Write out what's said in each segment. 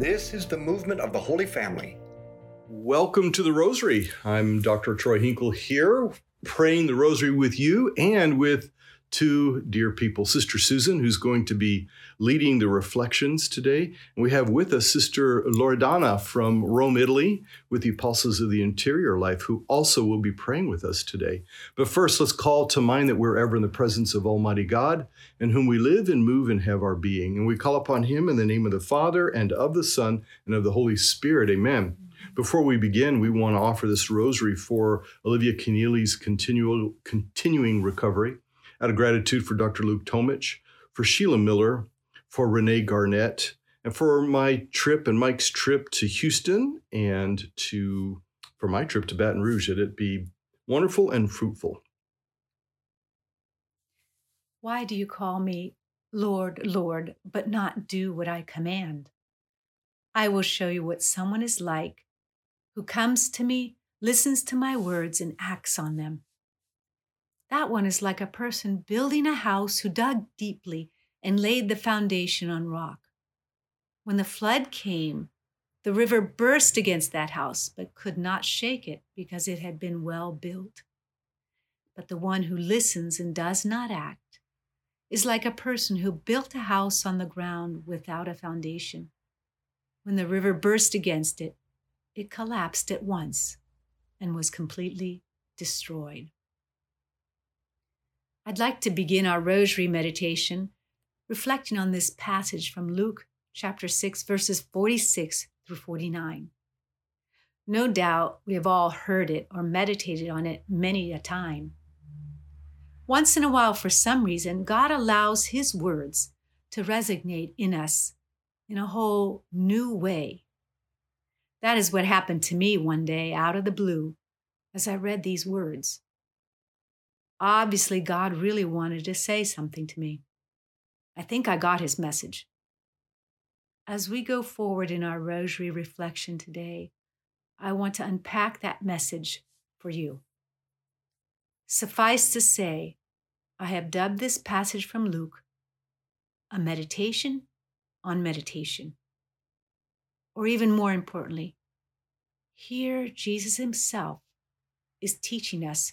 This is the movement of the Holy Family. Welcome to the Rosary. I'm Dr. Troy Hinkel here, praying the Rosary with you and with two dear people Sister Susan, who's going to be leading the reflections today. And we have with us Sister Loredana from Rome, Italy, with the Apostles of the Interior Life, who also will be praying with us today. But first, let's call to mind that we're ever in the presence of Almighty God, in whom we live and move and have our being. And we call upon Him in the name of the Father, and of the Son, and of the Holy Spirit. Amen. Before we begin, we want to offer this rosary for Olivia Keneally's continual, continuing recovery out of gratitude for Dr. Luke Tomich, for Sheila Miller, for Renee Garnett, and for my trip and Mike's trip to Houston and to for my trip to Baton Rouge, that it be wonderful and fruitful. Why do you call me Lord, Lord, but not do what I command? I will show you what someone is like who comes to me, listens to my words, and acts on them. That one is like a person building a house who dug deeply and laid the foundation on rock. When the flood came, the river burst against that house, but could not shake it because it had been well built. But the one who listens and does not act is like a person who built a house on the ground without a foundation. When the river burst against it, it collapsed at once and was completely destroyed. I'd like to begin our rosary meditation reflecting on this passage from Luke chapter 6, verses 46 through 49. No doubt we have all heard it or meditated on it many a time. Once in a while, for some reason, God allows His words to resonate in us in a whole new way. That is what happened to me one day out of the blue as I read these words. Obviously, God really wanted to say something to me. I think I got his message. As we go forward in our rosary reflection today, I want to unpack that message for you. Suffice to say, I have dubbed this passage from Luke a meditation on meditation. Or even more importantly, here Jesus himself is teaching us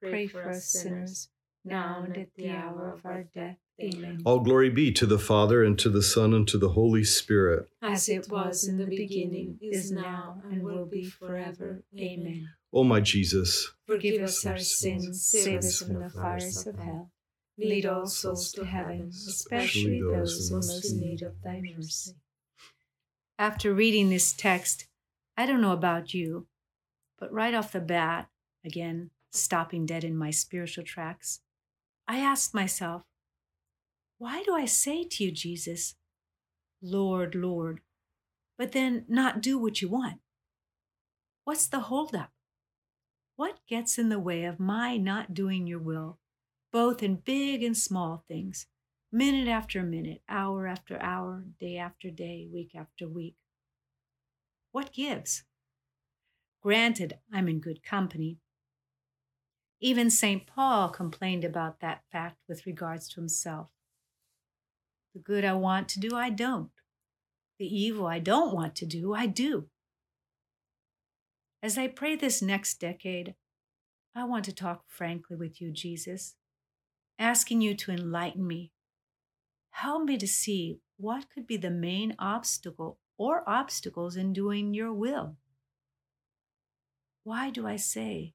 pray for us sinners, now and at the hour of our death. Amen. All glory be to the Father, and to the Son, and to the Holy Spirit. As it was in the beginning, is now, and will be forever. Amen. O my Jesus, Forgive us our sins, save us from the fires of hell. Lead all souls to heaven, especially those in most need of thy mercy. After reading this text, I don't know about you, but right off the bat, again, stopping dead in my spiritual tracks, I asked myself, why do I say to you, Jesus, Lord, Lord, but then not do what you want? What's the holdup? What gets in the way of my not doing your will, both in big and small things, minute after minute, hour after hour, day after day, week after week? What gives? Granted, I'm in good company. Even St. Paul complained about that fact with regards to himself. The good I want to do, I don't. The evil I don't want to do, I do. As I pray this next decade, I want to talk frankly with you, Jesus, asking you to enlighten me. Help me to see what could be the main obstacle or obstacles in doing your will. Why do I say,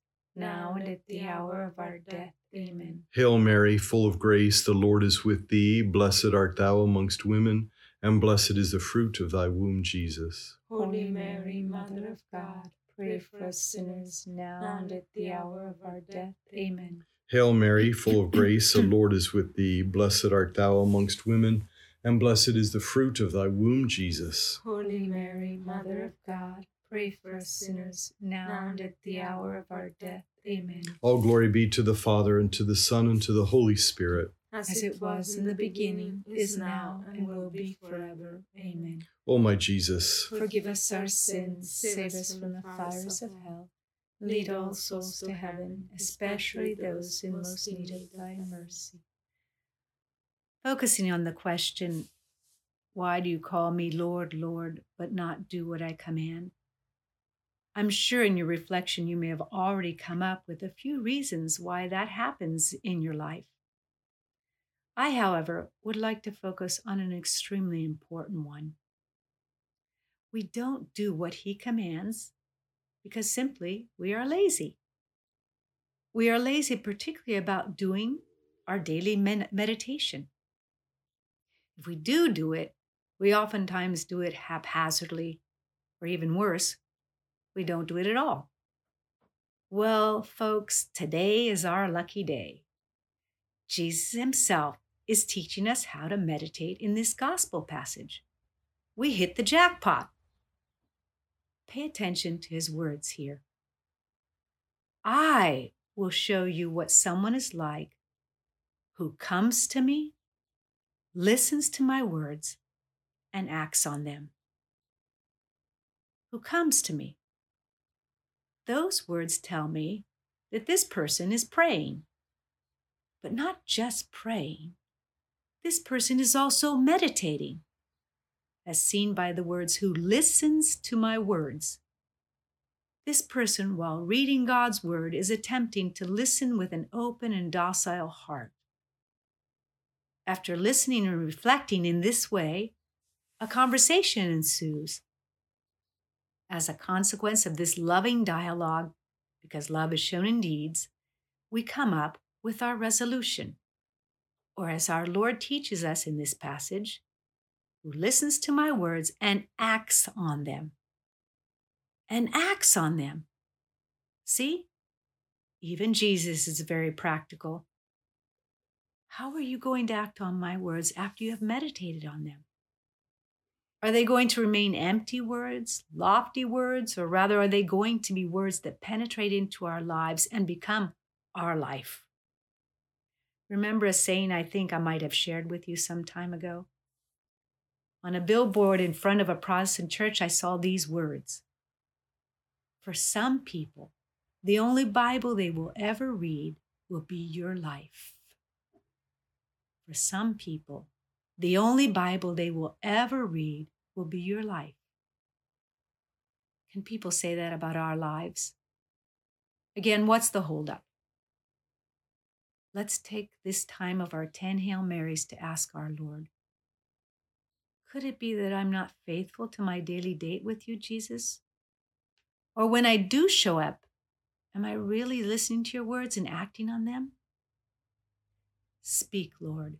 now and at the hour of our death. Amen. Hail Mary, full of grace, the Lord is with thee. Blessed art thou amongst women, and blessed is the fruit of thy womb, Jesus. Holy Mary, Mother of God, pray for us sinners, now and at the hour of our death. Amen. Hail Mary, full of grace, the Lord is with thee. Blessed art thou amongst women, and blessed is the fruit of thy womb, Jesus. Holy Mary, Mother of God, pray for us sinners, now and at the hour of our death. Amen. All glory be to the Father, and to the Son, and to the Holy Spirit. As it was in the beginning, is now, and will be forever. Amen. O my Jesus, Forgive us our sins, save us from the fires of hell. Lead all souls to heaven, especially those in most need of thy mercy. Focusing on the question, Why do you call me Lord, Lord, but not do what I command? I'm sure in your reflection you may have already come up with a few reasons why that happens in your life. I, however, would like to focus on an extremely important one. We don't do what He commands because simply we are lazy. We are lazy, particularly about doing our daily meditation. If we do do it, we oftentimes do it haphazardly, or even worse, we don't do it at all. Well, folks, today is our lucky day. Jesus himself is teaching us how to meditate in this gospel passage. We hit the jackpot. Pay attention to his words here. I will show you what someone is like who comes to me, listens to my words, and acts on them. Who comes to me? Those words tell me that this person is praying. But not just praying, this person is also meditating, as seen by the words, who listens to my words. This person, while reading God's word, is attempting to listen with an open and docile heart. After listening and reflecting in this way, a conversation ensues as a consequence of this loving dialogue, because love is shown in deeds, we come up with our resolution. Or as our Lord teaches us in this passage, who listens to my words and acts on them. And acts on them. See? Even Jesus is very practical. How are you going to act on my words after you have meditated on them? Are they going to remain empty words, lofty words, or rather are they going to be words that penetrate into our lives and become our life? Remember a saying I think I might have shared with you some time ago? On a billboard in front of a Protestant church, I saw these words For some people, the only Bible they will ever read will be your life. For some people, the only Bible they will ever read will be your life. Can people say that about our lives? Again, what's the holdup? Let's take this time of our 10 Hail Marys to ask our Lord Could it be that I'm not faithful to my daily date with you, Jesus? Or when I do show up, am I really listening to your words and acting on them? Speak, Lord.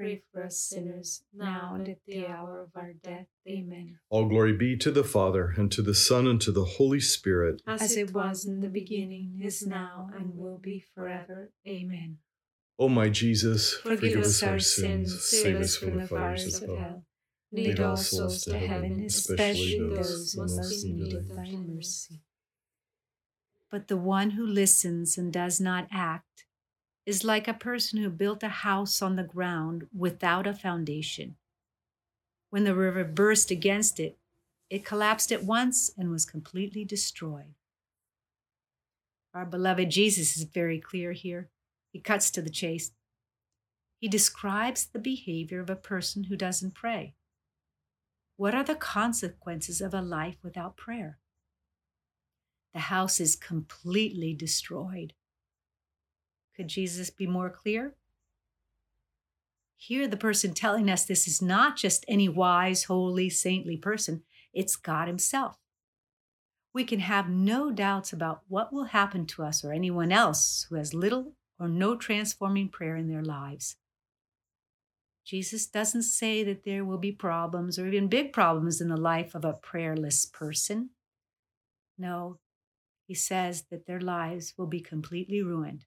pray for us sinners, now and at the hour of our death. Amen. All glory be to the Father, and to the Son, and to the Holy Spirit. As it was in the beginning, is now, and will be forever. Amen. O my Jesus, Forgive us our sins, save us from the fires of hell. Lead all souls to heaven, especially those who most in need of thy mercy. But the one who listens and does not act is like a person who built a house on the ground without a foundation. When the river burst against it, it collapsed at once and was completely destroyed. Our beloved Jesus is very clear here. He cuts to the chase. He describes the behavior of a person who doesn't pray. What are the consequences of a life without prayer? The house is completely destroyed. Could Jesus be more clear? Here, the person telling us this is not just any wise, holy, saintly person, it's God Himself. We can have no doubts about what will happen to us or anyone else who has little or no transforming prayer in their lives. Jesus doesn't say that there will be problems or even big problems in the life of a prayerless person. No, he says that their lives will be completely ruined.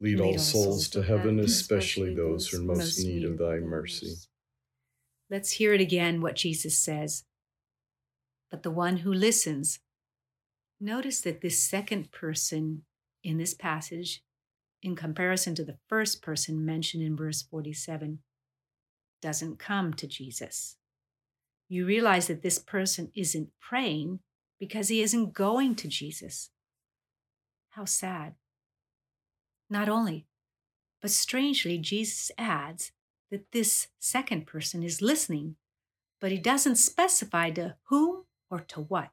Lead all souls to heaven, especially those who are in most need of thy mercy. Let's hear it again what Jesus says. But the one who listens, notice that this second person in this passage, in comparison to the first person mentioned in verse 47, doesn't come to Jesus. You realize that this person isn't praying because he isn't going to Jesus. How sad. Not only, but strangely, Jesus adds that this second person is listening, but he doesn't specify to whom or to what.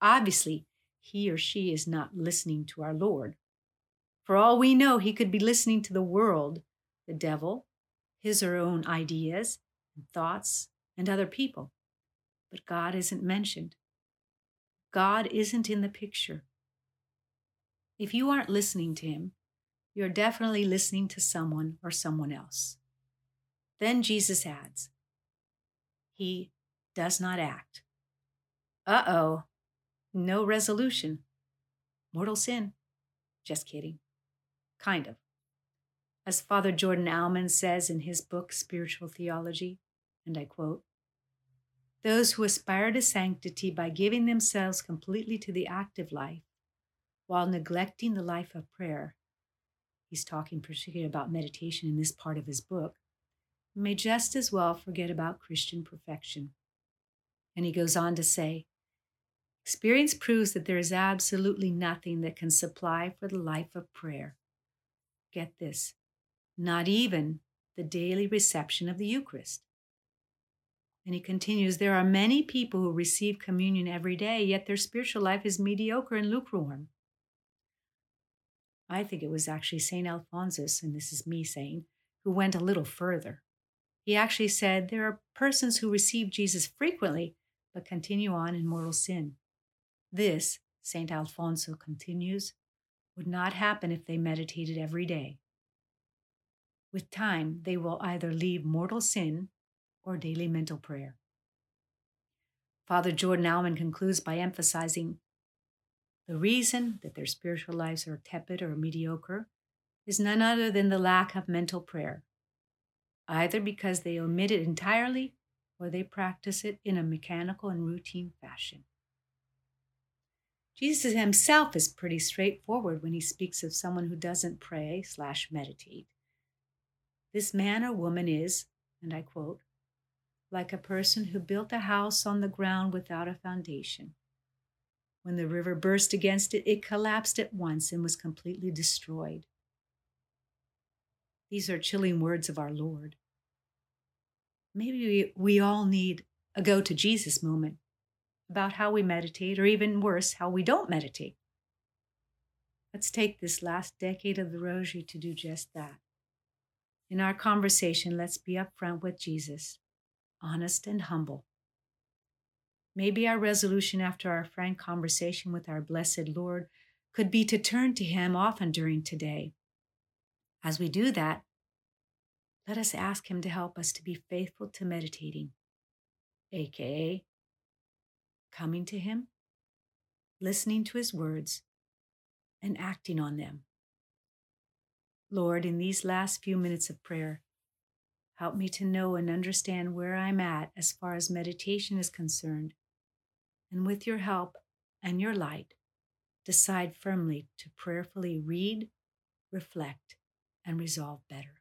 Obviously, he or she is not listening to our Lord. For all we know, he could be listening to the world, the devil, his or her own ideas and thoughts, and other people. But God isn't mentioned. God isn't in the picture. If you aren't listening to him, you're definitely listening to someone or someone else. Then Jesus adds, He does not act. Uh oh, no resolution. Mortal sin. Just kidding. Kind of. As Father Jordan Aumann says in his book, Spiritual Theology, and I quote, those who aspire to sanctity by giving themselves completely to the active life while neglecting the life of prayer, he's talking particularly about meditation in this part of his book, may just as well forget about Christian perfection. And he goes on to say, Experience proves that there is absolutely nothing that can supply for the life of prayer. Get this, not even the daily reception of the Eucharist. And he continues There are many people who receive communion every day, yet their spiritual life is mediocre and lukewarm. I think it was actually St. Alphonsus, and this is me saying, who went a little further. He actually said there are persons who receive Jesus frequently but continue on in mortal sin. This, St. Alfonso continues, would not happen if they meditated every day. With time, they will either leave mortal sin or daily mental prayer. Father Jordan Aumann concludes by emphasizing the reason that their spiritual lives are tepid or mediocre is none other than the lack of mental prayer, either because they omit it entirely or they practice it in a mechanical and routine fashion. Jesus himself is pretty straightforward when he speaks of someone who doesn't pray slash meditate. This man or woman is, and I quote, like a person who built a house on the ground without a foundation. When the river burst against it, it collapsed at once and was completely destroyed. These are chilling words of our Lord. Maybe we, we all need a go to Jesus moment about how we meditate, or even worse, how we don't meditate. Let's take this last decade of the Rosary to do just that. In our conversation, let's be upfront with Jesus honest, and humble. Maybe our resolution after our frank conversation with our blessed Lord could be to turn to Him often during today. As we do that, let us ask Him to help us to be faithful to meditating, aka coming to Him, listening to His words, and acting on them. Lord, in these last few minutes of prayer, Help me to know and understand where I'm at as far as meditation is concerned. And with your help and your light, decide firmly to prayerfully read, reflect, and resolve better.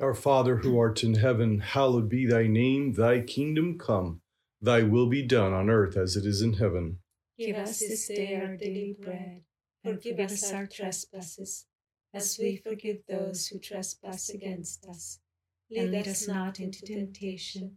Our Father who art in heaven, hallowed be thy name, thy kingdom come, thy will be done on earth as it is in heaven. Give us this day our daily bread, and forgive us our trespasses as we forgive those who trespass against us. Lead, lead us not into temptation,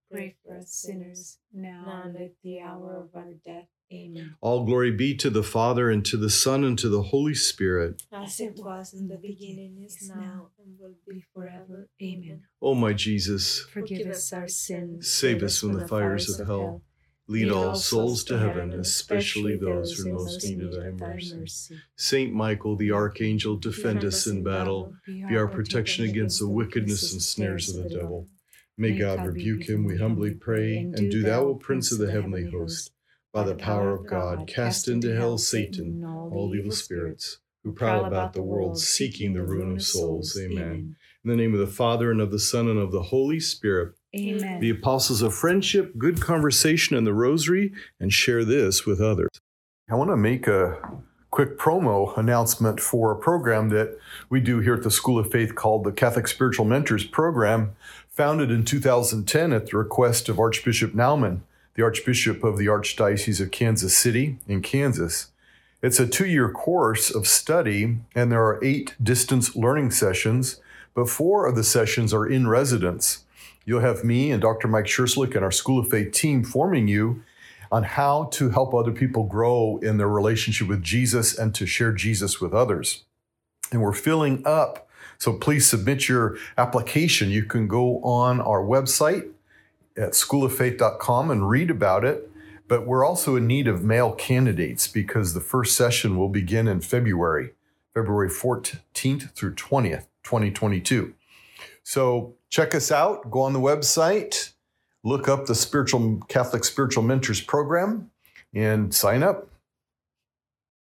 pray for us sinners, now and at the hour of our death. Amen. All glory be to the Father, and to the Son, and to the Holy Spirit. As it was in the beginning, is now, and will be forever. Amen. O my Jesus, Forgive us our sins. save us from the fires of hell. Lead all souls to heaven, especially those who are most in need of thy mercy. Saint Michael, the archangel, defend us in battle. Be our protection against the wickedness and snares of the devil. May God rebuke him, we humbly pray. And do thou, O Prince of the heavenly host, by the power of God, cast into hell Satan, all evil spirits, who prowl about the world seeking the ruin of souls. Amen. In the name of the Father, and of the Son, and of the Holy Spirit. Amen. The apostles of friendship, good conversation, and the rosary, and share this with others. I want to make a quick promo announcement for a program that we do here at the School of Faith called the Catholic Spiritual Mentors Program, founded in 2010 at the request of Archbishop Naumann, the Archbishop of the Archdiocese of Kansas City in Kansas. It's a two year course of study, and there are eight distance learning sessions, but four of the sessions are in residence. You'll have me and Dr. Mike Scherschligt and our School of Faith team forming you on how to help other people grow in their relationship with Jesus and to share Jesus with others. And we're filling up, so please submit your application. You can go on our website at schooloffaith.com and read about it. But we're also in need of male candidates because the first session will begin in February, February 14th through 20th, 2022. So check us out. Go on the website, look up the Spiritual Catholic Spiritual Mentors Program, and sign up.